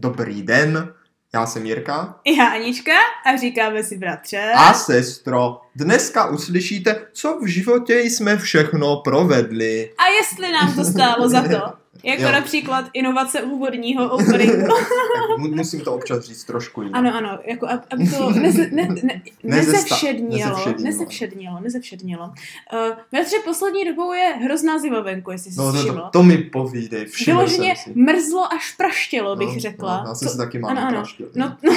Dobrý den, já jsem Jirka. Já Anička a říkáme si bratře. A sestro, dneska uslyšíte, co v životě jsme všechno provedli. A jestli nám to stálo za to. Jako Jo. například inovace úvodního openingu. Mu- Musím to občas říct trošku jinak. Ano, ano, jako ab- aby to neze, ne, ne, nezevšednilo, nezevšednilo. nezevšednilo. Uh, bratře, poslední dobou je hrozná zima venku, jestli jsi No, si no, to, to mi povídej, všiml Vyloženě jsem si. mrzlo až praštilo, bych No, řekla. No, já jsem si taky mám ano, ano. praštil. No, no,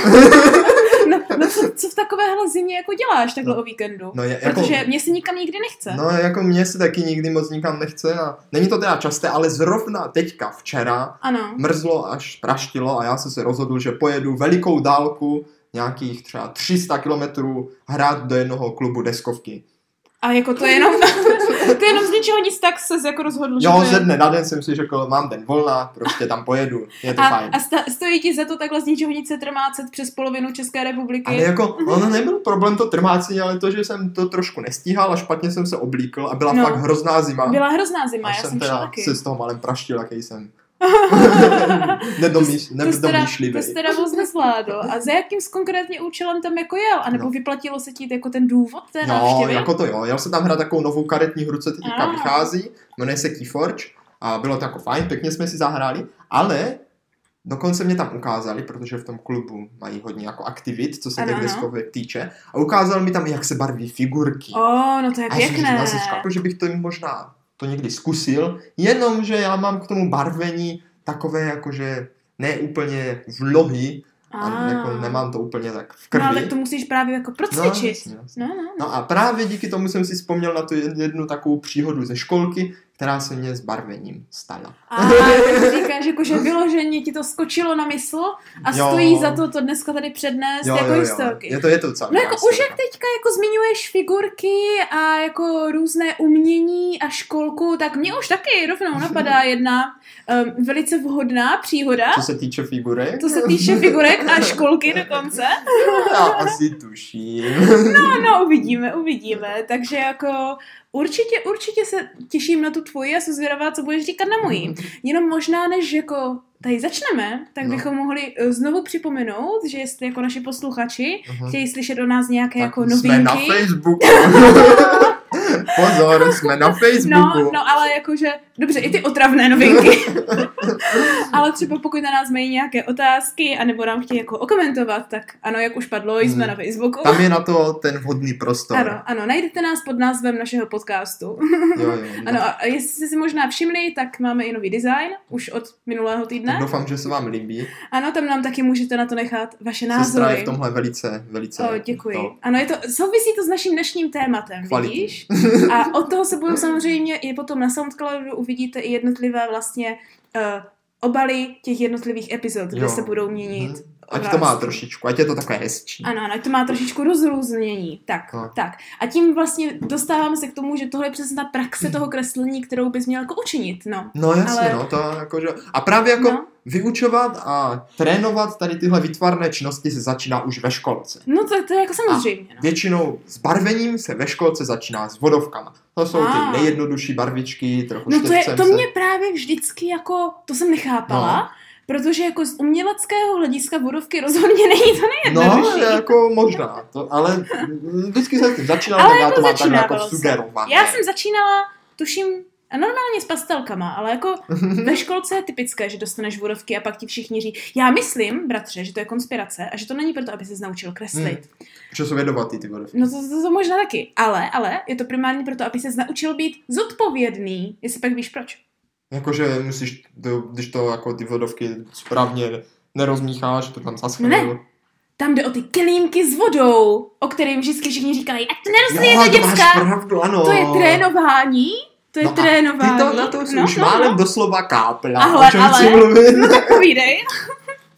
no, no co, co v takovéhle zimě jako děláš takhle No. o víkendu? No, je, jako, Protože mě se nikam nikdy nechce. no, jako mě se taky nikdy moc nikam nechce a není to teda časté, ale zrovna teďka, včera, Ano. mrzlo až praštilo a já jsem se rozhodl, že pojedu velikou dálku, nějakých třeba 300 kilometrů hrát do jednoho klubu deskovky. A jako to je jenom, to je jenom z ničeho nic, tak se jako rozhodl, že Jo, je... ze dne na den jsem si řekl, mám den volna, prostě tam pojedu, je to A, fajn. a sta, stojí ti za to takhle z ničeho nic se trmácet přes polovinu České republiky? Ale jako, ono nebyl problém to trmácení, ale to, že jsem to trošku nestíhal a špatně jsem se oblíkl a byla No. fakt hrozná zima. Byla hrozná zima, já jsem teda taky. se z toho malem praštil, jaký jsem. Nedomýš, teda, to nedomýšlivý. jsi teda moc nezvládl. A za jakým konkrétně účelem tam jako jel? A nebo No. vyplatilo se ti jako ten důvod té Jo, návštěvy? jako to jo. Jel jsem tam hrát takovou novou karetní hru, co teďka Ah. vychází. Jmenuje se Keyforge. A bylo to jako fajn, pěkně jsme si zahráli. Ale dokonce mě tam ukázali, protože v tom klubu mají hodně jako aktivit, co se těch deskovek týče. A ukázal mi tam, jak se barví figurky. O, no to je A já jsem pěkné. říkal, jako, že bych to možná to někdy zkusil, jenomže já mám k tomu barvení takové jakože ne úplně vlohy, a Ah. jako nemám to úplně tak v krvi. No, ale to musíš právě jako no, procvičit. jasně, jasně. No, no, no. no a právě díky tomu jsem si vzpomněl na tu jed- jednu takovou příhodu ze školky, která se mě s barvením stala. A říkáš, jako, že vyloženě ti to skočilo na mysl a Jo. stojí za to to dneska tady přednést Jo, jako jo, jo. historky. Je to, je to celé. No jako už jak teďka jako zmiňuješ figurky a jako různé umění a školku, tak mě už taky rovnou napadá jedna um, velice vhodná příhoda, Co se týče figurek, co se týče figurek a školky dokonce. já asi tuším. No, no, uvidíme, uvidíme. Takže jako určitě, určitě se těším na tu tvoji a jsem zvědavá, co budeš říkat na mojí. Jenom možná, než jako tady začneme, tak No. bychom mohli eh, znovu připomenout, že jestli jako naši posluchači Aha. chtějí slyšet o nás nějaké Tak jako Jsme na novinky. Facebooku. Pozor, jsme na Facebooku. No, no, ale jakože, dobře, i ty otravné novinky. ale třeba pokud na nás mají nějaké otázky, anebo nám chtějí jako okomentovat, tak ano, jak už padlo, jsme Hmm. na Facebooku. Tam je na to ten vhodný prostor. Ano, ano, najdete nás pod názvem našeho podcastu. Jo, jo, jo. Ano, a jestli jste si možná všimli, tak máme i nový design, už od minulého Tak týdne. doufám, že se vám líbí. Ano, tam nám taky můžete na to nechat vaše Sestra je názory. v tomhle velice, velice... O, děkuji. To, Ano, je to, souvisí to s naším dnešním tématem, Kvalitní. vidíš? A od toho se budou samozřejmě i potom na Soundcloudu uvidíte i jednotlivé vlastně uh, obaly těch jednotlivých epizod, kde Jo. se budou měnit. Mhm. Ať to má trošičku, ať je to takové hezčí. Ano, ano, ať to má trošičku rozrůznění. Tak, No. tak. A tím vlastně dostáváme se k tomu, že tohle je přesně ta praxe toho kreslení, kterou bys měl jako učinit, no. No jasně, Ale- no, to jakože... A právě jako No. Vyučovat a trénovat tady tyhle výtvarné činnosti se začíná už ve školce. No to, to je jako samozřejmě, no. Většinou s barvením se ve školce začíná s vodovkama. To jsou Ah. ty nejjednodušší barvičky, trochu No to, je, to se- mě právě vždycky jako, to jsem nechápala, No. protože jako z uměleckého hlediska vodovky rozhodně není to No, nejjednodušší. jako možná, to, ale vždycky jsem s tím začínal, Ale jako to mám tak jako se. sugerované. Já jsem začínala, tuším, a normálně s pastelkama, ale jako ve školce je typické, že dostaneš vodovky a pak ti všichni ří. Já myslím, bratře, že to je konspirace a že to není proto, aby se naučil kreslit. Hmm. Že jsou jedovatý ty vodovky. No to, to, to, možná taky, ale, ale je to primárně proto, aby se naučil být zodpovědný, jestli pak víš proč. Jakože musíš, když to jako ty vodovky správně nerozmícháš, to tam zaschne. Ne. Tam jde o ty kelímky s vodou, o kterým vždycky všichni říkají, ať to nerozlije děcka. To je trénování, to je No trénování. Ty to na to no, už no, málem no. doslova kápla. Ale, o čem ale. mluvit. No tak povídej.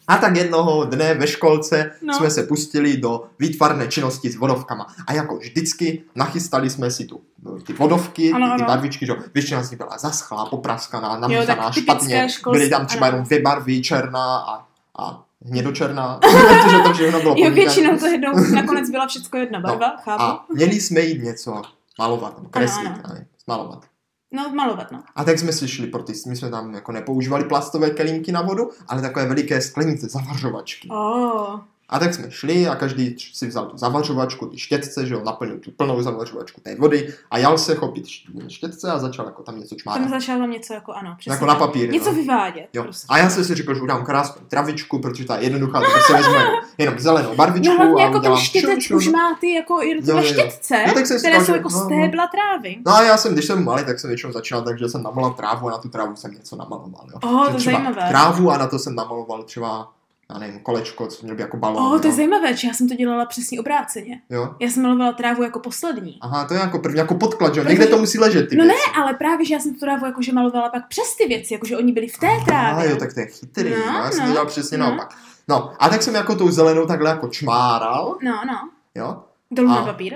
A tak jednoho dne ve školce No. jsme se pustili do výtvarné činnosti s vodovkama. A jako vždycky nachystali jsme si tu no, ty vodovky, Ano, ty, ty barvičky, že většina z nich byla zaschlá, popraskaná, namíchaná špatně. školské- Byly tam třeba ano. jenom dvě barvy, černá a, a hnědočerná, protože to všechno bylo Jo, většinou to jednou nakonec byla všechno jedna barva, No, chápu. A měli jsme jít něco malovat, kreslit, Ano, ano, malovat. No, malovat, no. A tak jsme si šli pro ty, my jsme tam jako nepoužívali plastové kelímky na vodu, ale takové veliké sklenice, zavařovačky. Oh. A tak jsme šli a každý si vzal tu zavařovačku, ty štětce, že jo, naplnil tu plnou zavařovačku té vody a jal se chopit štětce a začal jako tam něco Tam čmárat. začal tam něco jako, ano, přesně. Jako na papír, Něco no. vyvádět. Jo. Prostě. A já jsem si řekl, že udám krásnou travičku, protože ta je jednoduchá, tak si vezmu jenom- zelenou barvičku No hlavně a jako ten štětec šum, už šum. má ty jako jednotlivé Jo, jo, jo. štětce, No, tak jsem které říkal, jsou jako no, no. stébla trávy. No a já jsem, když jsem malý, tak jsem většinou začínal tak, že jsem namaloval trávu a na tu trávu jsem něco namaloval. Jo. Oh, to třeba zajímavé. Trávu a na to jsem namaloval třeba, já nevím, kolečko, co měl by jako balón. Oh, to je jo. zajímavé, že já jsem to dělala přesně obráceně. jo. Já jsem malovala trávu jako poslední. Aha, to je jako první, jako podklad, že jo? Protože- Někde to musí ležet, ty No ne, věci. ale právě, že já jsem tu trávu jakože malovala pak přes ty věci, jakože oni byli v té Aha, trávě. jo, tak to je chytrý, No, no, já jsem no, to dělal přesně no. naopak. No, a tak jsem jako tou zelenou takhle jako čmáral, No, no. jo. Dolů na papír.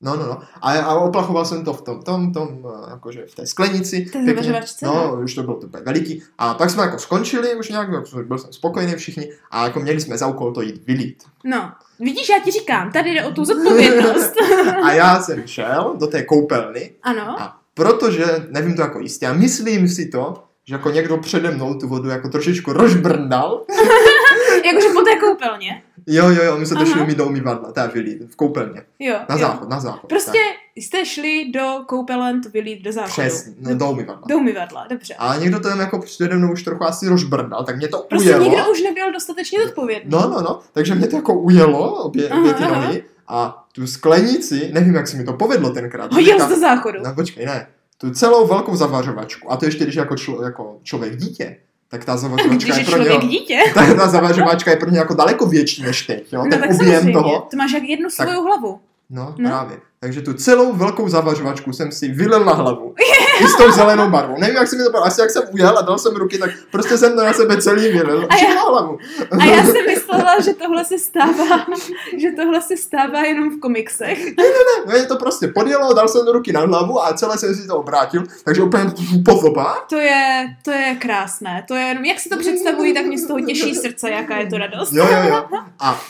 No, no, no. A, a oplachoval jsem to v tom, tom, tom, eh, jakože v té sklenici. Pěkně. zavařovačce, No, už to bylo to veliký. A pak jsme jako skončili už nějak, byl jsem spokojený všichni a jako měli jsme za úkol to jít vylít. No. Vidíš, já ti říkám, tady jde o tu zodpovědnost. A já jsem šel do té koupelny ano. a protože, nevím to jako jistě, a myslím si to, že jako někdo přede mnou tu vodu jako trošičku rožbrndal. Jakože po té koupelně. Jo, jo, jo, my jsme to Aha. šli mi do umývadla, teda vylít, v koupelně. Jo. Na jo. záchod, na záchod. Prostě jste šli do koupelen to vylít do záchodu. Přesně, no, do umývadla. Do umyvadla, dobře. A někdo to tam jako přede mnou už trochu asi rožbrndal, tak mě to Prostě ujelo. nikdo už nebyl dostatečně zodpovědný. No, no, no, takže mě to jako ujelo, obě, obě ty Aha, aha. nohy a tu sklenici, nevím, jak se mi to povedlo tenkrát. Hodil jsi do záchodu. No počkej, ne. Tu celou velkou zavařovačku, a to ještě když jako, člo, jako člověk dítě, tak ta zavařovačka Když je je pro něho, dítě. ta, ta zavařovačka je pro něj jako daleko větší než teď, jo, No ten tak objem samozřejmě. toho. To máš jak jednu Tak- svou hlavu. No, No. právě. Takže tu celou velkou zavařovačku jsem si vylil na hlavu. I s tou zelenou barvou. Nevím, jak se mi to bylo. Asi jak jsem ujel a dal jsem ruky, tak prostě jsem to na sebe celý vylil. A já- na hlavu. A já jsem myslela, že tohle se stává, že tohle se stává jenom v komiksech. No, je to prostě podjelo, dal jsem ruky na hlavu a celé jsem si to obrátil, takže úplně pozoba. To je, to je krásné. To je jak si to představují, tak mě z toho těší srdce, jaká je to radost. Jo, jo, jo. A,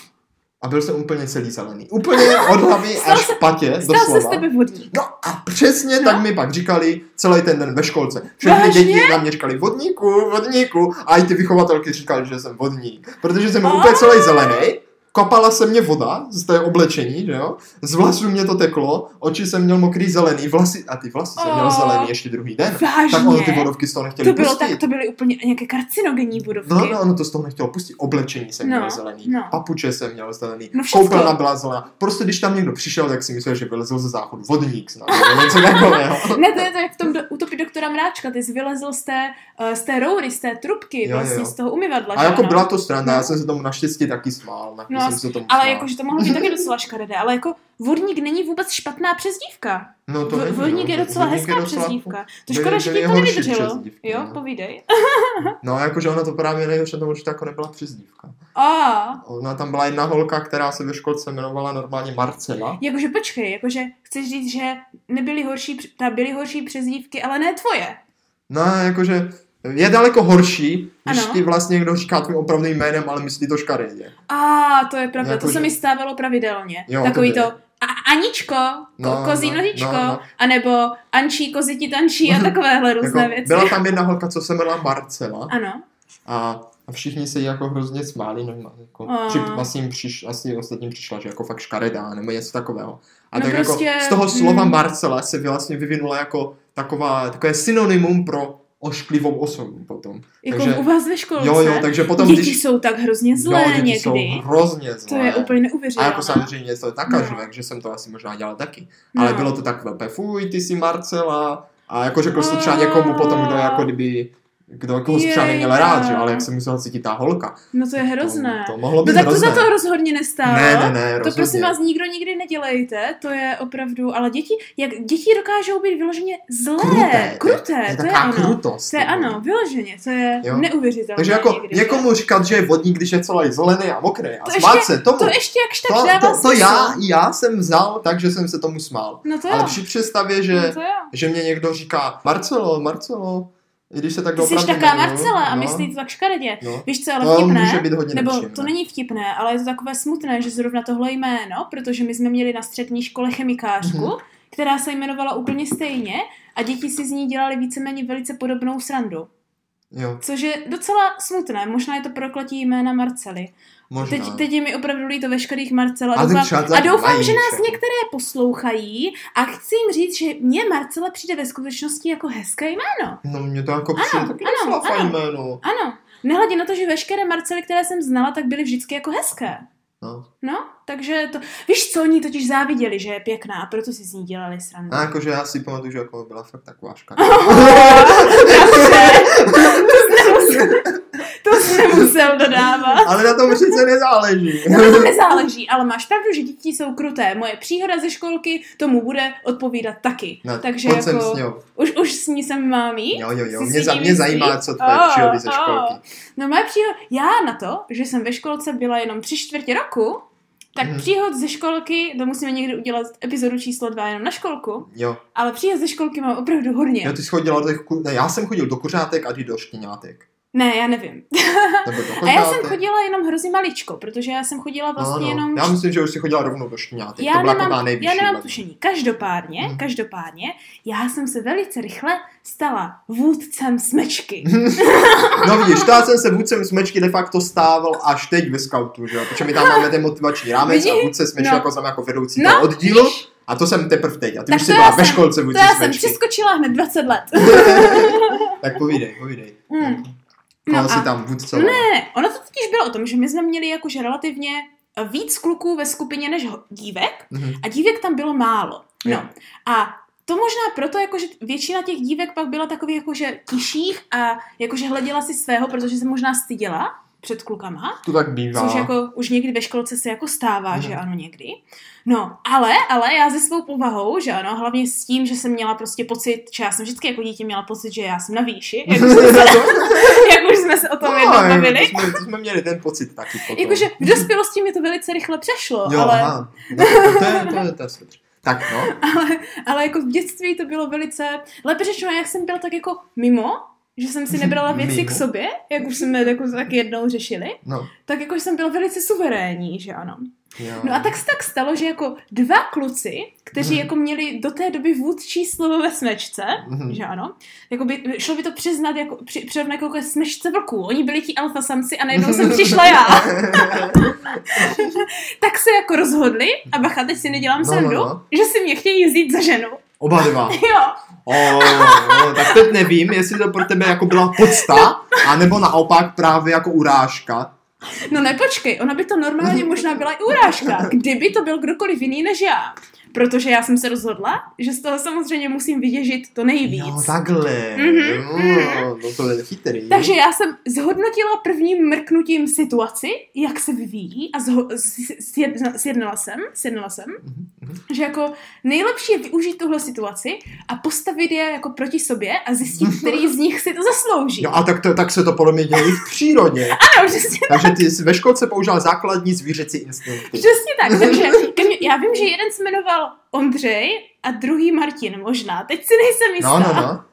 a byl jsem úplně celý zelený. Úplně od hlavy až se- patě, Stal se z doslova. tebe vodník. No a přesně No. tak mi pak říkali celý ten den ve školce. Všechny děti na mě říkali vodníku, vodníku a i ty vychovatelky říkali, že jsem vodník. Protože jsem byl A. úplně celý zelený, kopala se mě voda z té oblečení, že jo? Z vlasů mě to teklo, oči jsem měl mokrý zelený, vlasy, a ty vlasy jsem měl A. zelený ještě druhý den. Vážně? Tak ono ty vodovky z toho nechtěli To bylo pustit. tak, to byly úplně nějaké karcinogenní budovky. No, no, ono to z toho nechtělo pustit. Oblečení jsem No, měl zelený, no. papuče jsem měl zelený, No koupelna byla zelená. Prostě když tam někdo přišel, tak si myslel, že vylezl ze záchodu vodník snad, něco takového. Ne, to je to jak v tom do, utopii doktora Mráčka, ty jsi vylezl z té, uh, z té roury, z té trubky, Jo, vlastně jo. z toho umyvadla. A jako ano? byla to strana, No. já jsem se tomu naštěstí taky smál. Taky No, jsem se tomu Ale jakože to mohlo být taky docela škaredé, ale jako vodník není vůbec špatná přezdívka. no, to V- není, Vodník no. je docela Vodník hezká je docela- přezdívka. To škoda, že ti to nevydrželo. Jo, no. povídej. No, jakože ona to právě nejhorší že to jako nebyla přezdívka. A, Ona tam byla jedna holka, která se ve školce jmenovala normálně Marcela. jakože počkej, jakože chceš říct, že nebyly horší, ta byly horší přezdívky, ale ne tvoje. No, jakože je daleko horší, když Ano. ti vlastně někdo říká tvým opravdovým jménem, ale myslí to škaredě. A, to je pravda, Jako, to se že- mi stávalo pravidelně. Jo, Takový to a, Aničko, ko, No, kozí no, nožičko, no, no. anebo Ančí, koziti tančí a takovéhle různé Jako, věci. byla tam jedna holka, co se jmenovala Marcela Ano. a, a všichni se jí jako hrozně smáli, no, jako, A. při, vlastně jim přiš, asi ostatním přišla, že jako fakt škaredá, nebo něco takového. A No tak prostě, jako z toho slova mm. Marcela se vlastně vyvinula jako taková, takové synonymum pro ošklivou osobu potom. Jako takže, u vás ve školce. jo, jo, takže potom, děti když... jsou tak hrozně zlé jo, děti někdy. jsou hrozně To zlé. je úplně A neuvěřitelné. jako samozřejmě to je taká No. člověk, že jsem to asi možná dělal taky. No. Ale bylo to takové, fuj, ty jsi Marcela. A jako řekl to třeba někomu potom, kdo jako kdyby, kdo koho jsi třeba neměl rád, že? no. ale jak se musela cítit ta holka. No to je hrozné. To, to mohlo být no tak to hrozné. za to rozhodně nestálo. Ne, ne, ne, To rozhodně. prosím vás nikdo nikdy nedělejte, to je opravdu, ale děti, jak děti dokážou být vyloženě zlé, Kruté, kruté, to je to je taková ano. krutost. To je ano, vyloženě, to je Jo. neuvěřitelné. Takže jako někdy, někomu říkat, že je vodník, když je celý zelený a mokrý a To smát ještě- se tomu. To ještě jakž tak to, dává to, to já, já jsem vzal, takže jsem se tomu smál. No to Ale jo. při představě, že, No to jo. že mě někdo říká Marcelo, Marcelo, i když se tak Ty jsi jmenuju, Marcela a no, myslí to tak škaredě. No. Víš co, ale To vtipné, může být hodně nebo nepříjemné. to není vtipné, ale je to takové smutné, že zrovna tohle jméno, protože my jsme měli na střední škole chemikářku, Mhm. která se jmenovala úplně stejně a děti si z ní dělali víceméně velice podobnou srandu. Jo, Což je docela smutné, možná je to prokletí jména Marcely. Možná. Teď, teď je mi opravdu líto veškerých Marcel a doufám, a doufám mají že nás některé poslouchají a chci jim říct, že mě Marcela přijde ve skutečnosti jako hezké jméno. No mě to jako přijde taky ano, fajn ano. jméno. Ano, nehledě na to, že veškeré Marcely, které jsem znala, tak byly vždycky jako hezké. No. No, takže to... Víš co, oni totiž záviděli, že je pěkná a proto si z ní dělali srandu. A jakože já si pamatuju, že jako byla fakt taková ška. to jsi nemusel dodávat. Ale na tom přece nezáleží. No to nezáleží, ale máš pravdu, že děti jsou kruté. Moje příhoda ze školky tomu bude odpovídat taky. No, Takže jako, s ňou. už, už s ní jsem mám jít. Jo, jo, jo. Jsi Mě, za, mě zajímá, co tvoje Oh, příhody ze oh. školky. No moje příhoda, já na to, že jsem ve školce byla jenom tři čtvrtě roku, tak Mhm. příhod ze školky, to musíme někdy udělat epizodu číslo dva jenom na školku, Jo. ale příhod ze školky mám opravdu hodně. Jo, ty jsi chodila do těch, já jsem chodil do kuřátek a ty do štěňátek. Ne, já nevím. A já jsem chodila jenom hrozně maličko, protože já jsem chodila vlastně Ano, jenom Já myslím, že už si chodila rovnou do. Já to byla nemám, nejvyšší. já nemám tušení. Každopádně, Mhm. každopádně, já jsem se velice rychle stala vůdcem smečky. No vidíš, to já jsem se vůdcem smečky de facto stával až teď ve scoutu, že jo? Protože my tam máme ten motivační rámec a vůdce smečky No. jako jsem jako vedoucí No, oddílu. A to jsem teprve teď. A ty Tak už jsi to byla ve školce To vůdce já jsem smečky. přeskočila hned 20 let. tak povídej, povídej. Mm. Koho No si tam vůdce? Ne, ono to totiž bylo o tom, že my jsme měli jakože relativně víc kluků ve skupině než dívek Mhm. a dívek tam bylo málo. No a to možná proto, jakože většina těch dívek pak byla takových jakože tiších a jakože hleděla si svého, protože se možná styděla před klukama. To tak bývá. Což jako už někdy ve školce se jako stává, Mhm. že ano, někdy. No, ale, ale já se svou povahou, že ano, hlavně s tím, že jsem měla prostě pocit, že já jsem vždycky jako dítě měla pocit, že já jsem na výši, jak už jsme se, jak už jsme se o tom No, jednou bavili. To jsme, to jsme měli ten pocit taky potom. Jakože v dospělosti mi to velice rychle přešlo, Jo, ale, aha. No, to, to, je, to, je, to je. Tak no. ale, ale jako v dětství to bylo velice, lépe řečeno, jak jsem byla tak jako mimo, že jsem si nebrala věci k sobě, jak už jsme jako tak jednou řešili, No. tak jako jsem byla velice suverénní, že ano. Jo. No a tak se tak stalo, že jako dva kluci, kteří Mhm. jako měli do té doby vůdčí slovo ve smečce, Mhm. že ano, jako by, šlo by to přiznat, jako, při, přirovnat jako ke smečce vlků. Oni byli ti alfa samci a najednou jsem přišla já. tak se jako rozhodli, a bacha, teď si nedělám No, srandu, no, no. že si mě chtějí vzít za ženu. Oba dva. Jo, Oh, oh, tak teď nevím, jestli to pro tebe jako byla podsta, anebo naopak právě jako urážka. no nepočkej, ona by to normálně možná byla i urážka, kdyby to byl kdokoliv jiný než já. Protože já jsem se rozhodla, že z toho samozřejmě musím vytěžit to nejvíc. Jo, takhle. Mhm, No, no to je chytrý. Takže já jsem zhodnotila prvním mrknutím situaci, jak se vyvíjí a zho- s- sjedna- sjednala jsem, sjednala jsem, Mhm, mhm. že jako nejlepší je využít tuhle situaci a postavit je jako proti sobě a zjistit, který z nich si to zaslouží. Jo, a tak, to, tak se to podle mě děje i v přírodě. Ano, přesně, Takže ty jsi ve školce použil základní zvířecí instinkty. přesně tak. Takže já vím, že jeden se jmenoval Ondřej a druhý Martin možná. Teď si nejsem jistá. No, no, no.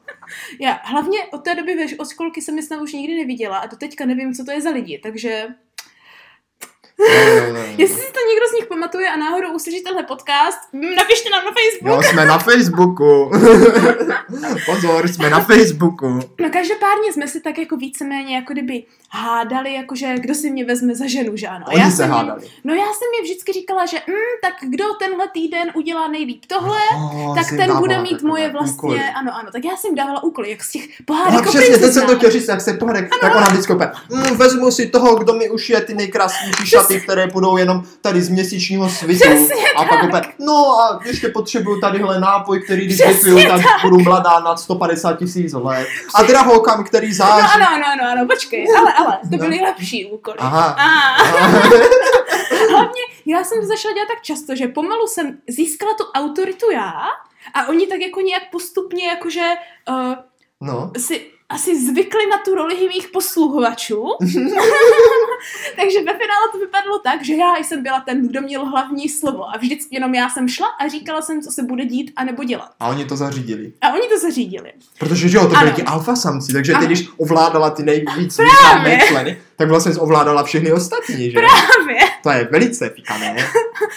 Já hlavně od té doby ve- od školky jsem je snad už nikdy neviděla a do teďka nevím, co to je za lidi, takže No, no, no, no. Jestli si to někdo z nich pamatuje a náhodou uslyší tenhle podcast, napište nám na Facebook. Jo, jsme na Facebooku. Pozor, jsme na Facebooku. No každopádně jsme si tak jako víceméně jako kdyby hádali, jakože kdo si mě vezme za ženu, že ano. Oni já se jsem jim- hádali. No já jsem mi vždycky říkala, že mm, tak kdo tenhle týden udělá nejlíp tohle, Oh, tak ten bude mít moje vlastně, úkoly. ano, ano, tak já jsem dávala úkoly, jak z těch No pohádek o přesně, teď jsem to chtěl říct, jak se pohádek, tak ona vždycky opět, mm, vezmu si toho, kdo mi ušije ty nejkrásnější šaty, které budou jenom tady z měsíčního svitu. Přesně a pak opět, no a ještě potřebuju tadyhle nápoj, který když vypiju, tak budu mladá nad 150 tisíc let. A drahokam, který No září. ano, ano, ano, ano, počkej, ale, ale, to No. byly lepší úkoly. Aha. A, Aha. hlavně, já jsem začala dělat tak často, že pomalu jsem získala tu autoritu já a oni tak jako nějak postupně jakože uh, No. si asi zvykli na tu roli mých posluhovačů. Takže ve finále to vypadalo tak, že já jsem byla ten, kdo měl hlavní slovo a vždycky jenom já jsem šla a říkala jsem, co se bude dít a nebo dělat. A oni to zařídili. A oni to zařídili. Protože že jo, to byli ti alfa samci, takže ty Ano. když ovládala ty nejvíc významné členy, tak vlastně ovládala všechny ostatní, že? Právě. To je velice pikané.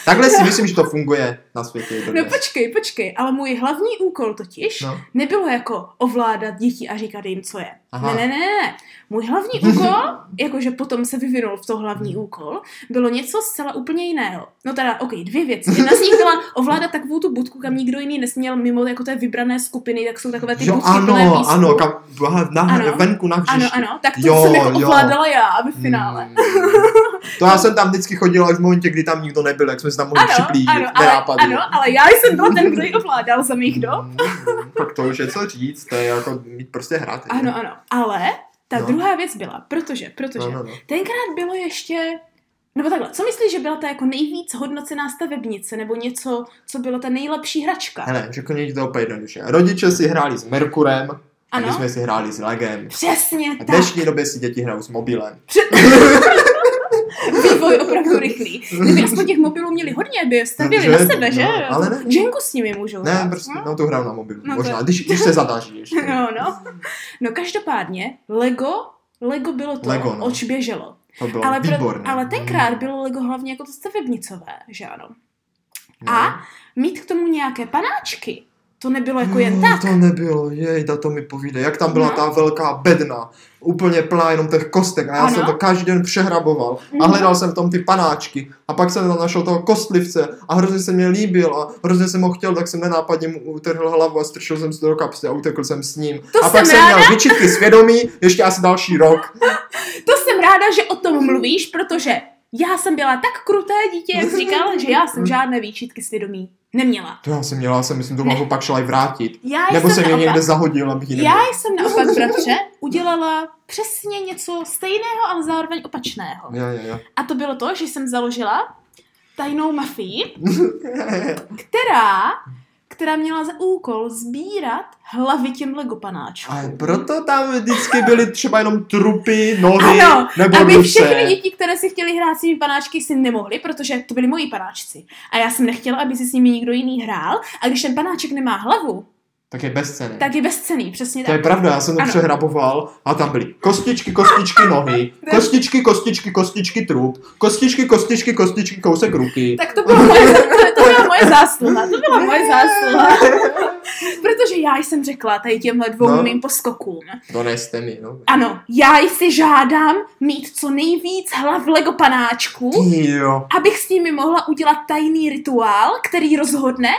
Takhle si myslím, že to funguje na světě. No počkej, počkej, ale můj hlavní úkol totiž No. nebylo jako ovládat děti a říkat jim, co je. Aha. Ne, ne, ne, ne. Můj hlavní úkol, jakože potom se vyvinul v to hlavní úkol, bylo něco zcela úplně jiného. No teda, ok, dvě věci. Jedna z nich byla ovládat takovou tu budku, kam nikdo jiný nesměl mimo jako té vybrané skupiny, tak jsou takové ty Jo, budky plné ano, písku. ano, kam, na, Ano. venku na hřišti. ano, ano, tak to Jo, jsem jako jo. ovládala já ve finále. Hmm. To já jsem tam vždycky chodila až v momentě, kdy tam nikdo nebyl, jak jsme se tam mohli Ano, připlížit, ano, ale, ano, ale já jsem byla ten, kdo ji ovládal za mých dob. Hmm, Tak to už je co říct, to je jako mít prostě hrát. Ano, ano, ale ta No. druhá věc byla, protože, protože No, no, no. tenkrát bylo ještě, nebo takhle, co myslíš, že byla ta jako nejvíc hodnocená stavebnice, nebo něco, co bylo ta nejlepší hračka? Hele, řeknu ti to úplně jednoduše. Rodiče si hráli s Merkurem, a my Ano. jsme si hráli s Legem. Přesně A v tak. dnešní době si děti hrajou s mobilem. Vývoj opravdu rychlý. Kdyby aspoň těch mobilů měli hodně, by je stavili Že? na sebe, že? No, ale ne. Dženku s nimi můžou Ne, hrát. prostě, No. no to hraju na mobilu. No to- Možná, když, když se zadaří ještě. No, no. No každopádně, Lego, Lego bylo to, Lego, no. oč běželo. To bylo Ale, pro, výborné. ale tenkrát bylo Lego hlavně jako to stavebnicové, že ano. No. A mít k tomu nějaké panáčky, to nebylo jako jen tak. To nebylo, jej, da to mi povíde. Jak tam byla No. ta velká bedna, úplně plná jenom těch kostek a já Ano. jsem to každý den přehraboval a Mhm. hledal jsem v tom ty panáčky a pak jsem tam našel toho kostlivce a hrozně se mi líbil a hrozně jsem ho chtěl, tak jsem nenápadně mu utrhl hlavu a strčil jsem to do kapsy a utekl jsem s ním. To a pak jsem ráda. měl vyčitky svědomí ještě asi další rok. To jsem ráda, že o tom mluvíš, protože já jsem byla tak kruté dítě, jak říkal, že já jsem žádné výčitky svědomí neměla. To já jsem měla, já jsem myslím, tu hlavu pak šla i vrátit. Já Nebo jsem je naopak, někde zahodil, abych ji neměl. já jsem naopak, bratře, udělala přesně něco stejného, ale zároveň opačného. Jo, jo, jo. A to bylo to, že jsem založila tajnou mafii, která, která měla za úkol sbírat hlavy těm legopanáčkům. A proto tam vždycky byly třeba jenom trupy, nohy Ano, nebo aby ruce. všechny děti, které si chtěly hrát s těmi panáčky, si nemohly, protože to byli moji panáčci. A já jsem nechtěla, aby si s nimi někdo jiný hrál. A když ten panáček nemá hlavu, Tak je bezcený. tak je bezcený, přesně To je tak. pravda, já jsem to Ano. přehraboval a tam byly kostičky, kostičky nohy, kostičky, kostičky, kostičky trup, kostičky, kostičky, kostičky kousek ruky. Tak to byla moje, to byla moje zásluha, to byla moje zásluha. Protože já jsem řekla tady těmhle dvou No. no. mým poskokům. Doneste mi, no. Ano, já si žádám mít co nejvíc hlav Lego panáčků, Ty jo. abych s nimi mohla udělat tajný rituál, který rozhodne,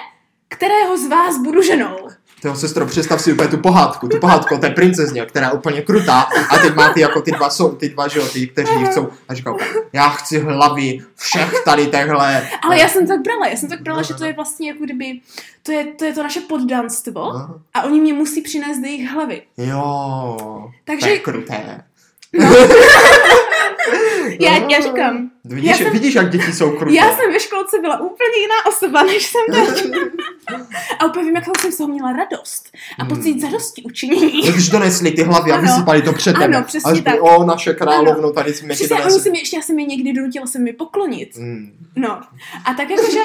kterého z vás budu ženou. Tyjo, sestro, představ si úplně tu pohádku, tu pohádku o té princezně, která je úplně krutá a teď má ty jako ty dva, jsou, ty dva, že ty, kteří ji chcou a říkal, já chci hlavy všech tady tehle. Ale já jsem to tak brala, já jsem to tak brala, že to je vlastně jako kdyby, to je to, je to naše poddanstvo No. a oni mě musí přinést do jejich hlavy. Jo, Takže- to je kruté. Já, já říkám, Vidíš, Já jsem- vidíš, jak děti jsou kruté. já jsem ve školce byla úplně jiná osoba, než jsem teď. A úplně vím, jakou jsem z toho měla radost a pocit zadosti učinění. Když donesli ty hlavy a Ano. vysypali to před Ano, přesně a řekli, tak. o, naše královno, tady jsme ti Přesně, donesli. si mi, ještě já jsem je někdy donutila se mi poklonit. Mm. No. A tak jakože,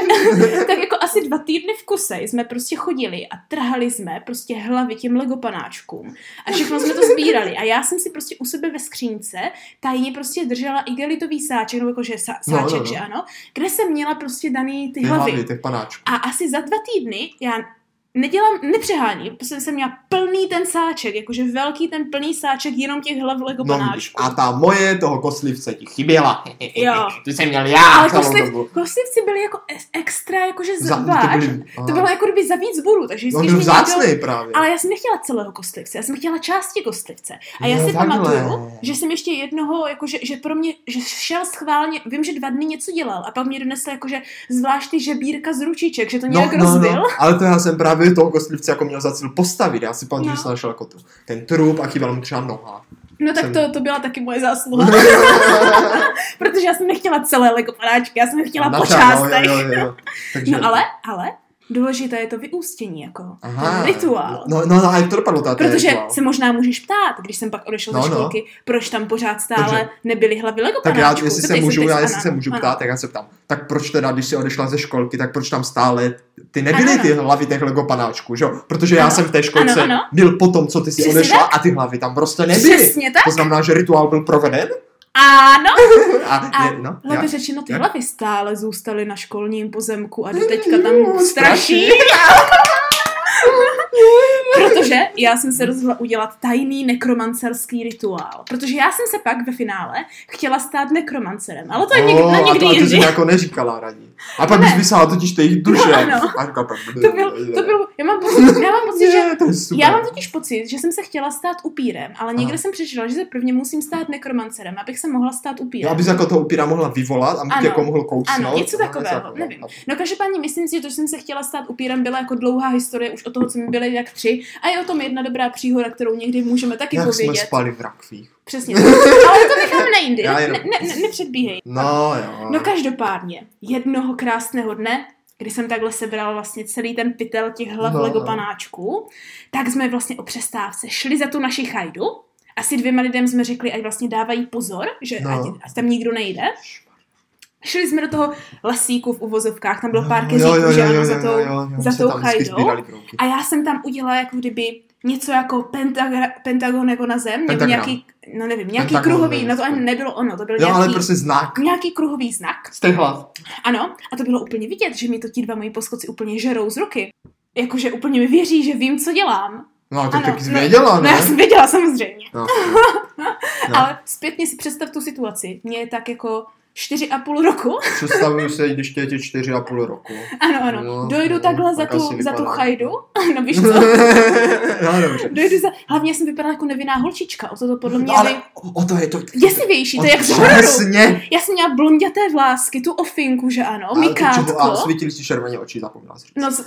tak jako asi dva týdny v kuse jsme prostě chodili a trhali jsme prostě hlavy těm legopanáčkům. A všechno jsme to sbírali. A já jsem si prostě u sebe ve skřínce tajně prostě držela igelitový sáček, nebo jakože sá, No, sáček, no, no. že ano, kde jsem měla prostě daný ty, Ty hlavy. hlavy, těch panáčků. A asi za dva týdny já nedělám, nepřehání, prostě jsem měla plný ten sáček, jakože velký ten plný sáček jenom těch hlav No, legopanáčků. vidíš, a ta moje toho koslivce ti chyběla. Jo. Ty jsem měl já Ale kosliv, dobu. koslivci byli jako es- extra, jakože zvlášť. to byly- To bylo jako kdyby za víc budu, takže No, byl někdo... vzácný právě. Ale já jsem nechtěla celého kostlivce, já jsem chtěla části kostlivce. A já Jo, si takhle. pamatuju, že jsem ještě jednoho, jakože, že pro mě, že šel schválně, vím, že dva dny něco dělal a pak mě donesl jakože zvlášť ty žebírka z ručiček, že to nějak rozbil. ale to já jsem právě toho koslivce jako měl za cíl postavit. Já si pamatuju, No. že jsem našel jako to, ten trup a chyběla mu třeba noha. No tak jsem- to, to byla taky moje zásluha, protože já jsem nechtěla celé Lego panáčky, já jsem chtěla po Načal, částech. jo, jo, jo, jo. Takže, No ale, ale, důležité je to vyústění, jako Aha. ten rituál. No, no, no, jak to dopadlo, ta ten Protože rituál? se možná můžeš ptát, když jsem pak odešel No, ze no. školky, proč tam pořád stále Takže- nebyly hlavy Lego Tak já, jestli se můžu, já jestli se můžu ptát, tak já se ptám. Tak proč teda, když jsi odešla ze školky, tak proč tam stále ty nebyly Ano, ty hlavy těch Lego panáčků, že jo? Protože já Ano, jsem v té školce ano, ano. byl potom, co ty si Přesně odešla tak. a ty hlavy tam prostě nebyly. Přesně tak. To znamená, že rituál byl proveden? Ano, A, A je, no, lépe jak? řečeno, ty jak? hlavy stále zůstaly na školním pozemku a do teďka tam straší. Protože já jsem se rozhodla udělat tajný nekromancerský rituál. Protože já jsem se pak ve finále chtěla stát nekromancerem, ale to je něk- na a někdy to, a to jsi jako neříkala raní. A pak bys vysála totiž ty jejich duše. Ano. A říkala To byl, to byl, já mám pocit, já mám pocit, že to je super. Já mám totiž pocit, že jsem se chtěla stát upírem, ale někde Aha. jsem přečetla, že se prvně musím stát nekromancerem, abych se mohla stát upírem. Já bys jako toho upíra mohla vyvolat a Ano. jako mohl kousnout. Ano, něco No, takového, nevím. No každopádně myslím si, že to, že jsem se chtěla stát upírem, byla jako dlouhá historie už od toho, co mi byly jak tři. A je o tom jedna dobrá příhoda, kterou někdy můžeme taky Jak jsme povědět. spali v rakvích. Přesně. Ale to necháme na jindy. Ne, ne, ne, nepředbíhej. No jo. No každopádně, jednoho krásného dne, kdy jsem takhle sebrala vlastně celý ten pytel těch hlav No, no, no. Lego panáčků, tak jsme vlastně o přestávce šli za tu naši chajdu. Asi dvěma lidem jsme řekli, ať vlastně dávají pozor, že No. ať, ať tam nikdo nejde. Šli jsme do toho lesíku v uvozovkách, tam bylo pár Jo, keříků, jo, jo, že ano, za tou, jo, jo, za tou chajdou. A já jsem tam udělala jako kdyby něco jako pentagra, pentagon jako na zem, nebo nějaký, no nevím, nějaký Pentagon, kruhový, nevím. no to ani nebylo ono, to byl Jo, ale nějaký, prostě znak. nějaký kruhový znak. Hlav. Ano, a to bylo úplně vidět, že mi to ti dva moji poskoci úplně žerou z ruky. Jakože úplně mi věří, že vím, co dělám. No, tak Ano, taky jsi no, věděla, No ne? já jsem věděla samozřejmě. No. No. No. Ale zpětně si představ tu situaci. Mně je tak jako čtyři a půl roku. Představuju se, když tě je tě čtyři a půl roku. Ano, ano. No, Dojdu no, takhle za tak tu, za tu chajdu. No víš co? no, dobře. Dojdu za... Hlavně jsem vypadala jako nevinná holčička. O to to podle mě No, ale vy... o to je to... Děsivější, to je jak z. Přesně. Já jsem měla blonděté vlásky, tu ofinku, že ano, A ty čeho- A mikátko. svítili si červeně oči, zapomněla jsi říct. No, s-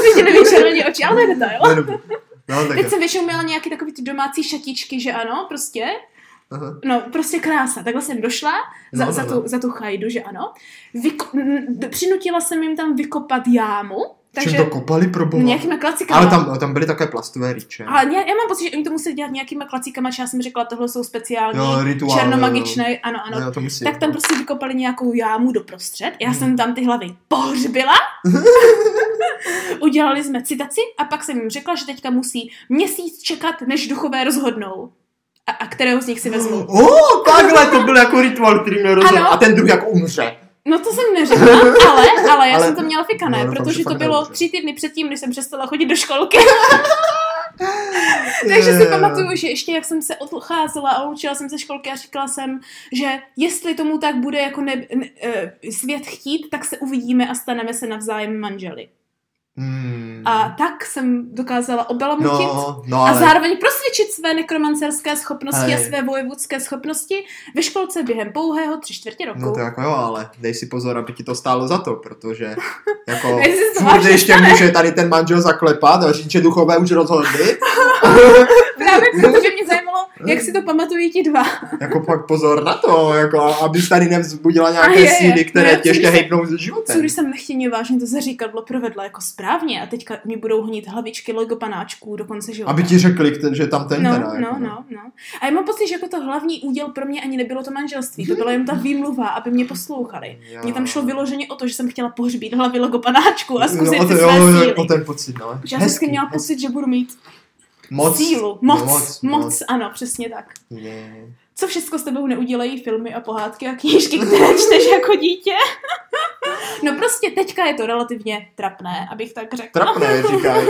svítily mi červeně oči, ale to je detail. No. No, Teď jsem většinou měla nějaký takový ty domácí šatičky, že ano, prostě. Aha. No, prostě krása. Takhle jsem došla za, No, za, no, tu, no. za tu chajdu, že ano. Vyko- m, přinutila jsem jim tam vykopat jámu, Takže... to kopali pro boha. nějakýma klacikama. Ale tam, tam byly také plastové rýče. Ale já, já mám pocit, že oni to museli dělat nějakýma klacíkama, že já jsem řekla, tohle jsou speciální, Jo, rituál, černomagičné, ano, ano. No, jo, to musí. tak tam prostě vykopali nějakou jámu doprostřed. Já jsem tam ty hlavy pohřbila. Udělali jsme citaci a pak jsem jim řekla, že teďka musí měsíc čekat, než duchové rozhodnou. A, a kterého z nich si vezmu. O, takhle to byl jako rituál, který měl rozhodl. A ten druh jako umře. No to jsem neřekla, ale, ale já Ale- jsem to měla fikané, No, protože že to bylo tři týdny předtím, než jsem přestala chodit do školky. Takže si pamatuju, že ještě jak jsem se odcházela a učila jsem se školky a říkala jsem, že jestli tomu tak bude jako ne, ne, eh, svět chtít, tak se uvidíme a staneme se navzájem manželi. Hmm. A tak jsem dokázala obalamutit No, no a ale... zároveň prosvědčit své nekromancerské schopnosti Hej. a své vojevůdské schopnosti ve školce během pouhého tři čtvrtě roku. No to jako jo, ale dej si pozor, aby ti to stálo za to, protože jako furt ještě může tady ten manžel zaklepat a říct, že duchové už rozhodli. Právě proto by mě zajímalo, jak si to pamatují ti dva. jako pak pozor na to, jako abys tady nevzbudila nějaké je, je. síly, které No tě ještě co hejbnou ze Co životem. když jsem nechtěně vážně to zaříkadlo provedla jako správně a teďka mi budou honit hlavičky Lego panáčků do konce života. Aby ti řekli, že tam ten No, teda. no, jako, no, no. A já mám pocit, že jako to hlavní úděl pro mě ani nebylo to manželství, to byla jen ta výmluva, aby mě poslouchali. Jo. Mně tam šlo vyloženě o to, že jsem chtěla pohřbít hlavy Lego panáčků a zkusit no, o to, své jo, síly. jo, o ten pocit, no. Já jsem měla pocit, že budu mít moc, sílu. no, Moc, moc, moc, ano, přesně tak. Je. Co všechno s tebou neudělají filmy a pohádky a knížky, které čteš jako dítě? no prostě teďka je to relativně trapné, abych tak řekla. Trapné, říkají.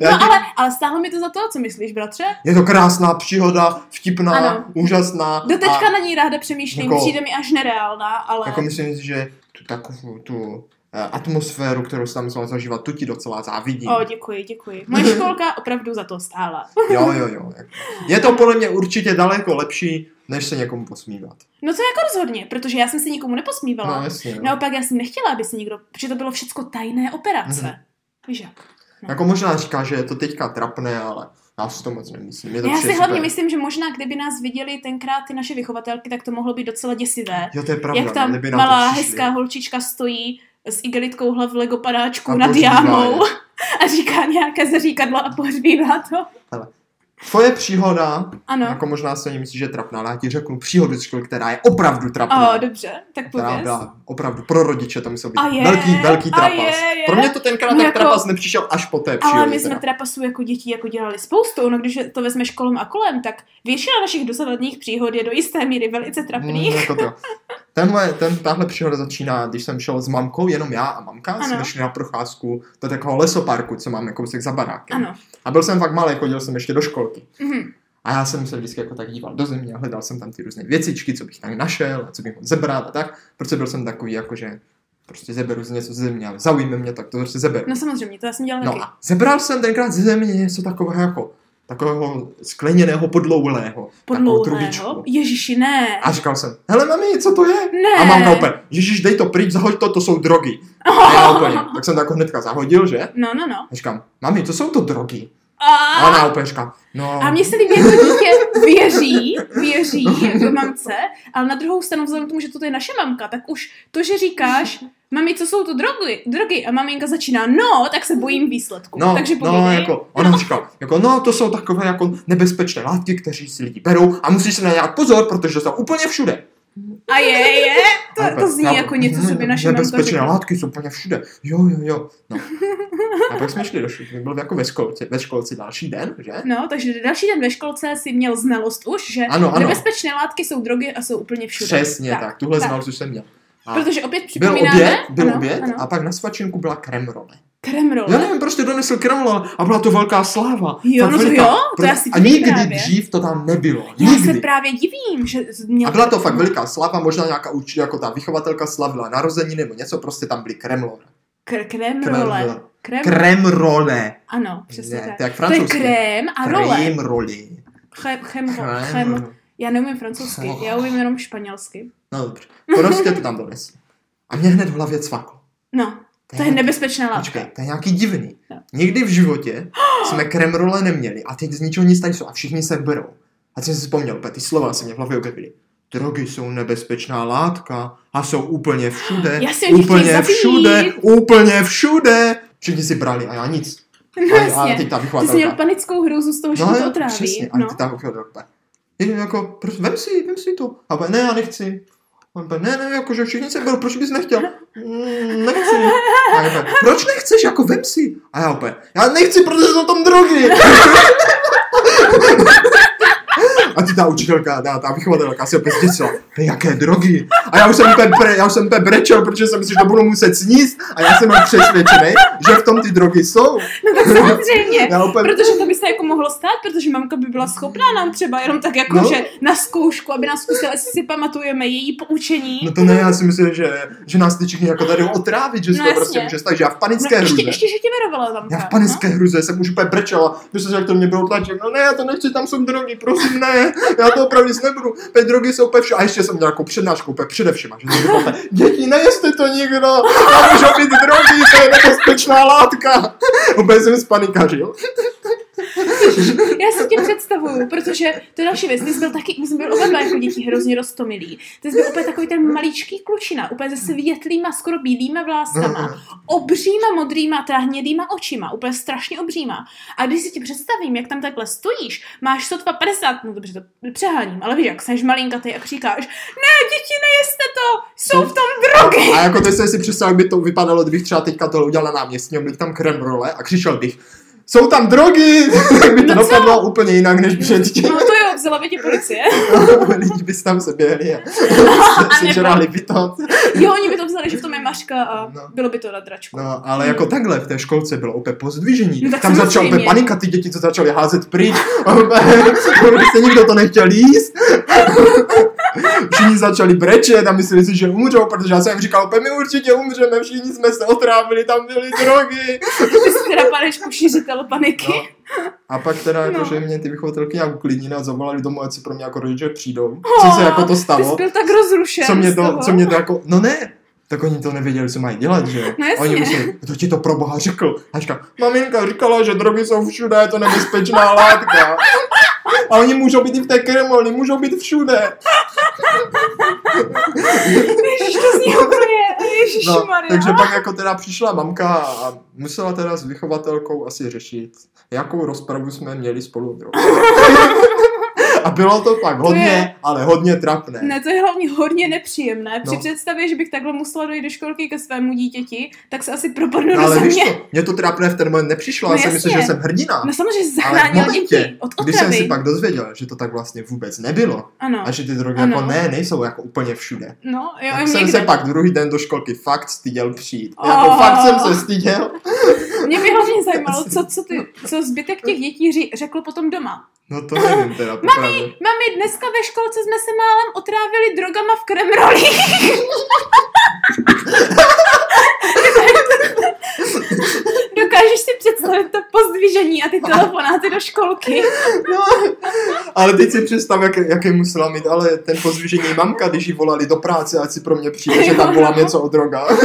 Já No ale, ale stálo mi to za to, co myslíš, bratře? Je to krásná příhoda, vtipná, Ano. úžasná. Doteďka a na ní ráda přemýšlím, Jako- přijde mi až nereálná, ale... jako myslím si, že tu takovou tu atmosféru, kterou jsi tam musela zažívat, tu ti docela závidím. O, děkuji, děkuji. Moje školka opravdu za to stála. Jo, jo, jo. Je to podle mě určitě daleko lepší, než se někomu posmívat. No to jako rozhodně, protože já jsem se nikomu neposmívala. No, jasně. Jo. Naopak já jsem nechtěla, aby se někdo... Protože to bylo všecko tajné operace. Mhm. Víš jak? Jako možná říká, že je to teďka trapné, ale já si to moc nemyslím. Je to Já si hlavně super. myslím, že možná kdyby nás viděli tenkrát ty naše vychovatelky, tak to mohlo být docela děsivé. Jo, to je pravda. jak tam malá hezká holčička stojí s igelitkou hlav Lego padáčku A nad jámou je. a říká nějaké zaříkadlo a pohřbívá to. Tvoje příhoda, Ano. jako možná se ani myslíš, že je trapná, ale já ti řeknu příhodu školy, která je opravdu trapná. O, dobře, tak která pověz. byla opravdu pro rodiče, to musel být A je, velký, velký trapas. je, je. Pro mě to tenkrát No tak jako- trapas nepřišel až po té Ale příhodě. my jsme teda. trapasů jako dětí jako dělali spoustu, ono když to vezmeš kolem a kolem, tak většina našich dosavadních příhod je do jisté míry velice trapných. Mm, jako to. Tenhle, ten, tahle příhoda začíná, když jsem šel s mamkou, jenom já a mamka, Ano. jsme šli na procházku do takového lesoparku, co máme kousek za barákem. Ano. A byl jsem fakt malý, chodil jsem ještě do školky. Mhm. A já jsem se vždycky jako tak díval do země a hledal jsem tam ty různé věcičky, co bych tam našel a co bych mohl zebrat a tak, protože byl jsem takový jako, že prostě zeberu z něco ze země, ale zaujme mě, tak to prostě zeberu. No samozřejmě, to já jsem dělala taky. No a zebral jsem tenkrát ze země něco takového jako takového skleněného podlouhlého. Takovou trubičku. Podlouhlého? Ježiši, ne. A říkal jsem, hele mami, co to je? Ne. A mamka úplně, ježiš, dej to pryč, zahoď to, to jsou drogy. A já úplně, tak jsem to jako hnedka zahodil, že? No, no, no. A říkám, mami, to jsou to drogy. A, ona úplně říká, no... a mně se líbí, jako dítě věří, věří jako mamce, ale na druhou stranu vzhledem k tomu, že to je naše mamka, tak už to, že říkáš, mami, co jsou to drogy, drogy a maminka začíná, no, tak se bojím výsledku. No, Takže no, jako, ona říká, jako, no, to jsou takové jako nebezpečné látky, kteří si lidi berou a musíš se na ně dát pozor, protože jsou úplně všude. A je, je, to, to zní já- jako něco, co by naše Nebezpečné řekla. látky jsou úplně všude. Jo, jo, jo. No. A pak jsme šli do školy, byl jako ve školce, ve školci další den, že? No, takže další den ve školce si měl znalost už, že Ano, ano. nebezpečné látky jsou drogy a jsou úplně všude. Přesně tak, tak tuhle tak. znalost už jsem měl. A Protože opět byl připomínáme... oběd, byl ano, oběd ano. a pak na svačinku byla kremrole. Kremrole. Já nevím, prostě donesl kremrole a byla to velká sláva. Jo, no to jo, to já si A nikdy právě. dřív to tam nebylo. Já Nikdy. se právě divím, že měl... A byla to fakt veliká slava, možná nějaká uč, jako ta vychovatelka slavila narozeniny nebo něco, prostě tam byly kremlole. K- kremrole. Kremrole. Krem... Ano, přesně Ne, tak. to je To krém a role. Kremroli. Chem, chem, chem, Kremrole. já neumím francouzsky, já umím jenom španělsky. No dobře. Prostě to tam donesl. A mě hned v hlavě cvaklo. No, to je nebezpečná látka. Počkej, to je nějaký divný. No. Nikdy v životě jsme kremrole neměli a teď z ničeho nic tady jsou a všichni se berou. A jsem si vzpomněl, ty slova se mě v hlavě objevily. Drogy jsou nebezpečná látka a jsou úplně všude. Chtěl úplně všude, úplně všude. Všichni si brali a já nic. No a, a jasně. teď ta Ty jsi měl vychovatelka. panickou hrůzu z toho, že No, to otráví. přesně. A No. teď ta vychovatelka. Jako, prostě, vem si, vem si to. A ne, já nechci. A on ne, ne, jakože všichni se berou, proč bys nechtěl? Mm, nechci. A já proč nechceš, jako vem si. A já úplně, já nechci, protože jsou tam drogy. A ty ta učitelka, ta, ta vychovatelka si opět zděsila, "Ty jaké drogy. A já už jsem úplně, já už jsem úplně brečel, protože jsem myslel, že to budu muset sníst. A já jsem byl přesvědčený, že v tom ty drogy jsou. no tak samozřejmě. Já úplně, Protože to by se jako mohlo stát, protože mamka by byla schopná nám třeba jenom tak jako, No. že na zkoušku, aby nás zkusila, jestli si pamatujeme její poučení. No to ne, já si myslím, že, že nás ty všichni jako tady otrávit, že No to prostě může stát, že já v No, panické ještě, hruze. ještě, že tě verovala mamka. Já v panické hruze jsem už úplně brečela, že se jak to mě bylo tlačit, no ne, já to nechci, tam jsou drogy, prosím, ne, já to opravdu nic nebudu, teď drogy jsou úplně. A ještě jsem měl jako přednášku úplně především, že úplně, děti, nejeste to nikdo, tam můžou být drogy, to je nebezpečná látka. Úplně jsem spanikařil. Já si tě představuju, protože to je další věc. Ty jsi byl taky, my jsme byli oba dva jako děti hrozně roztomilí. Ty jsi byl úplně takový ten maličký klučina, úplně se světlýma, skoro bílýma vláskama, obříma modrýma, teda hnědýma očima, úplně strašně obříma. A když si ti představím, jak tam takhle stojíš, máš sotva 50, no dobře, to přeháním, ale víš, jak jsi malinkatý a říkáš, ne, děti, nejeste to, jsou v tom drogy. A jako teď jsem si představil, jak by to vypadalo, kdybych třeba teďka to udělal na náměstí, měl tam krem role a křičel bych, jsou tam drogy, tak by to No co? dopadlo úplně jinak než předtím. No to jo, vzala by tě policie. Lidi by tam se běhli a A si nebo- žrali bytot. Jo, oni by to vzali, že v tom je maška a No. bylo by to na dračku. No, ale jako takhle v té školce bylo opět pozdvižení. No Tam začal samozřejmě. opět panika, ty děti, co začaly házet pryč. Prostě nikdo to nechtěl jíst. Všichni začali brečet a mysleli si, že umřou, protože já jsem jim říkal, my určitě umřeme, všichni jsme se otrávili, tam byly drogy. Ty jsi teda panečku šířitel paniky. No. A pak teda, jako, No. že mě ty vychovatelky nějak uklidnili a zavolali domů, ať si pro mě jako rodiče přijdou. Co se jako to Ty jsi stalo? byl tak rozrušen Co mě to, co mě to jako, no ne, tak oni to nevěděli, co mají dělat, že jo? No jasně. Oni mysleli, kdo ti to pro boha řekl? A říká, maminka říkala, že drogy jsou všude, je to nebezpečná látka. A oni můžou být i v té kremoli, můžou být všude. Ježiš, to zní úplně, Ježišmarja. takže pak jako teda přišla mamka a musela teda s vychovatelkou asi řešit, jakou rozpravu jsme měli spolu. A bylo to pak hodně, je- ale hodně trapné. Ne, to je hlavně hodně nepříjemné. Při No. představě, že bych takhle musela dojít do školky ke svému dítěti, tak se asi propadnu No, ale víš to, mě to trapné v ten moment nepřišlo, No já jsem myslel, že jsem hrdina. No samozřejmě, že zachránil momentě, děti od když jsem otravy. si pak dozvěděl, že to tak vlastně vůbec nebylo Ano. a že ty drogy Ano. jako ne, nejsou jako úplně všude. No, jo, Tak jsem někde. se pak druhý den do školky fakt styděl přijít. Oh. Jako fakt jsem se styděl. Mě by hlavně zajímalo, co, co, ty, co zbytek těch dětí ří, řeklo potom doma. No to nevím teda, popravdě. Mami, dneska ve školce jsme se málem otrávili drogama v kremroli. Dokážeš si představit to pozdvižení a ty telefonáty do školky? No, ale teď si představ, jak, jaký musela mít, ale ten pozvížení mamka, když jí volali do práce, ať si pro mě přijde, že tam volám něco o drogách.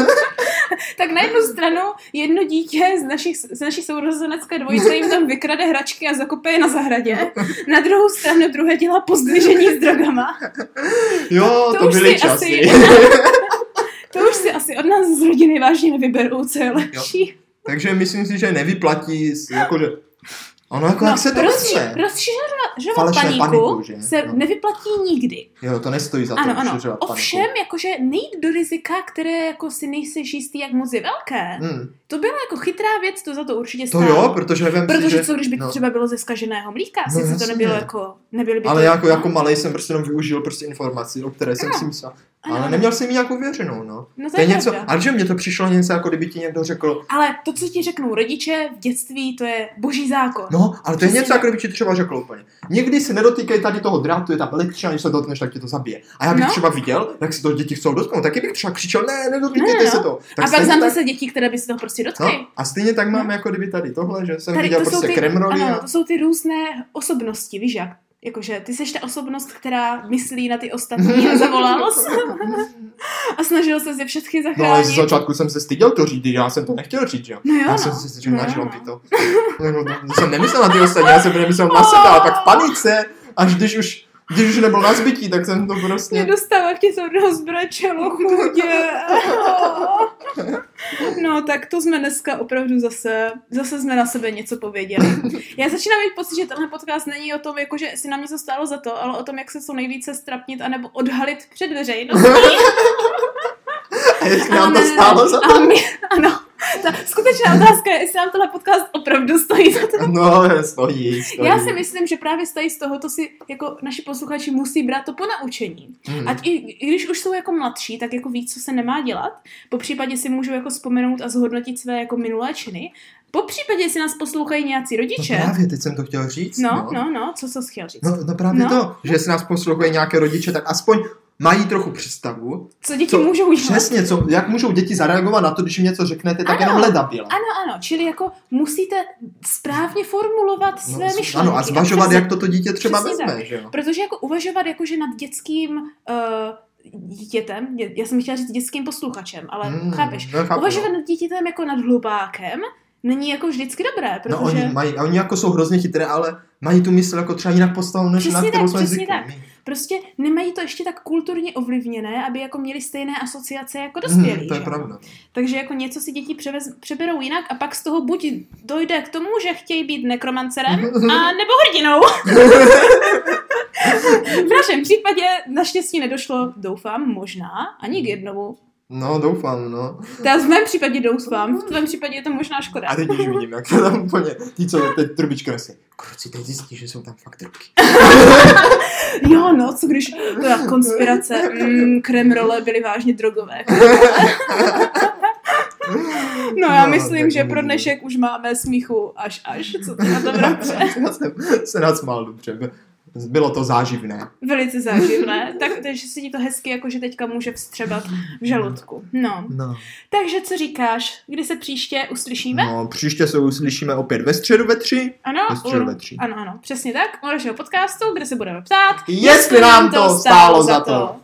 Tak na jednu stranu jedno dítě z, našich, z naší sourozenecké dvojice jim tam vykrade hračky a zakope je na zahradě. Na druhou stranu druhé dělá pozdvižení s drogama. Jo, To to, už byly časy. asi- To už si asi od nás z rodiny vážně nevyberou, co je lepší. Takže myslím si, že nevyplatí, s- jakože... Ono jako, jak se to rozši- chce. rozšiřovat Falešné paniku, paniku, že? se No. nevyplatí nikdy. Jo, to nestojí za to Ano, ano. Ovšem, paniku. jakože nejít do rizika, které jako si nejseš jistý, jak moc je velké. Hmm. To byla jako chytrá věc, to za to určitě To stálo. jo, protože vem si, Protože že... co, když by to no. třeba bylo ze skaženého mlíka? No Sice to nebylo jako, nebyly by Ale to... jako, jako malej jsem prostě jenom využil prostě informaci, o které jsem si myslel. Ano, Ale neměl jsem ji nějakou věřenou, no. No to To je je něco, ale že mně to přišlo něco, jako kdyby ti někdo řekl, Ale to, co ti řeknou rodiče v dětství, to je boží zákon. no, ale to je Přesně něco, tak. jako kdyby ti třeba řekl úplně. Nikdy se nedotýkej tady toho drátu, je tam elektřina, když se dotkneš, tak tě to zabije. A já bych No. třeba viděl, jak si to děti chcou dotknout, taky bych třeba křičel, ne, nedotýkejte Ne, no. se to. Tak a pak znám tak, zase děti, které by se toho prostě dotkly. no, a stejně tak máme jako kdyby tady tohle, že jsem Tady viděl to prostě ty, kremroli. ano, a- to jsou ty různé osobnosti, víš jak? Jakože ty seš ta osobnost, která myslí na ty ostatní a zavolal jsi a snažil se ze všechny No ale zachránit. z začátku jsem se styděl to říct, já jsem to nechtěl říct, že jo. No jo, Já no. jsem si říkal, No že no. no. to. No, no, jsem nemyslel na ty ostatní, já jsem nemyslel na sebe, ale pak v panice, až když už, když už nebyl na zbytí, tak jsem to Mě prostě... dostává tě to rozbračelo chudě. No, tak to jsme dneska opravdu zase, zase jsme na sebe něco pověděli. Já začínám mít pocit, že tenhle podcast není o tom, jako, že si nám něco stálo za to, ale o tom, jak se co nejvíce strapnit anebo odhalit před veřejností. A jestli nám to stálo za to? ano, ta skutečná otázka je, jestli nám tenhle podcast opravdu stojí za to. No, stojí, stojí. Já si myslím, že právě z tady z tohoto si jako naši posluchači musí brát to po naučení. Hmm. Ať i, i když už jsou jako mladší, tak jako ví, co se nemá dělat. Po případě si můžou jako vzpomenout a zhodnotit své jako minulé činy. Po případě, si nás poslouchají nějací No rodiče. právě, teď jsem to chtěl říct. No, no, no, co jsi chtěl říct? No, no právě No. to, že jestli nás poslouchají nějaké rodiče, tak aspoň mají trochu představu. Co děti Co- můžou udělat? Přesně, co, jak můžou děti zareagovat na to, když jim něco řeknete, tak Ano. jenom ledabila. Ano, ano, čili jako musíte správně formulovat své No, myšlenky. ano, a zvažovat, přesně- jak to to dítě třeba vezme, že jo. Protože jako uvažovat jakože nad dětským uh, dítětem, dě- já jsem chtěla říct dětským posluchačem, ale Hmm, chápeš, no, chápu, uvažovat no. nad dítětem jako nad hlupákem není jako vždycky dobré, protože... No oni, mají, a oni jako jsou hrozně chytré, ale mají tu mysl jako třeba jinak postavenou, než Přesně na kterou tak, jsme přesně zvyklí. tak. Prostě nemají to ještě tak kulturně ovlivněné, aby jako měli stejné asociace jako dospělí. Mhm, to je že? pravda. Takže jako něco si děti převez, přeberou jinak a pak z toho buď dojde k tomu, že chtějí být nekromancerem, a nebo hrdinou. v našem případě naštěstí nedošlo, doufám, možná, ani k jednomu. No, doufám, no. Teda v mém případě doufám, v tvém případě je to možná škoda. A teď už vidím, jak to tam úplně, ty co teď trubička nosí. Kruci, teď zjistí, že jsou tam fakt trubky. Jo, no, co když ta konspirace, mm, kremrole byly vážně drogové. No já No, myslím, že pro dnešek už máme smíchu až až, co ty na to bratře. Já jsem se nadsmál dobře. Bylo to záživné. Velice záživné, tak, takže si ti to hezky jakože teďka může vstřebat v žaludku. No, No. takže co říkáš, kdy se příště uslyšíme? no. příště se uslyšíme opět ve středu ve tři. Ano, Ve středu u- ve tři. ano, ano, přesně tak, u našeho podcastu, kde se budeme ptát, Jestli nám to stálo za to.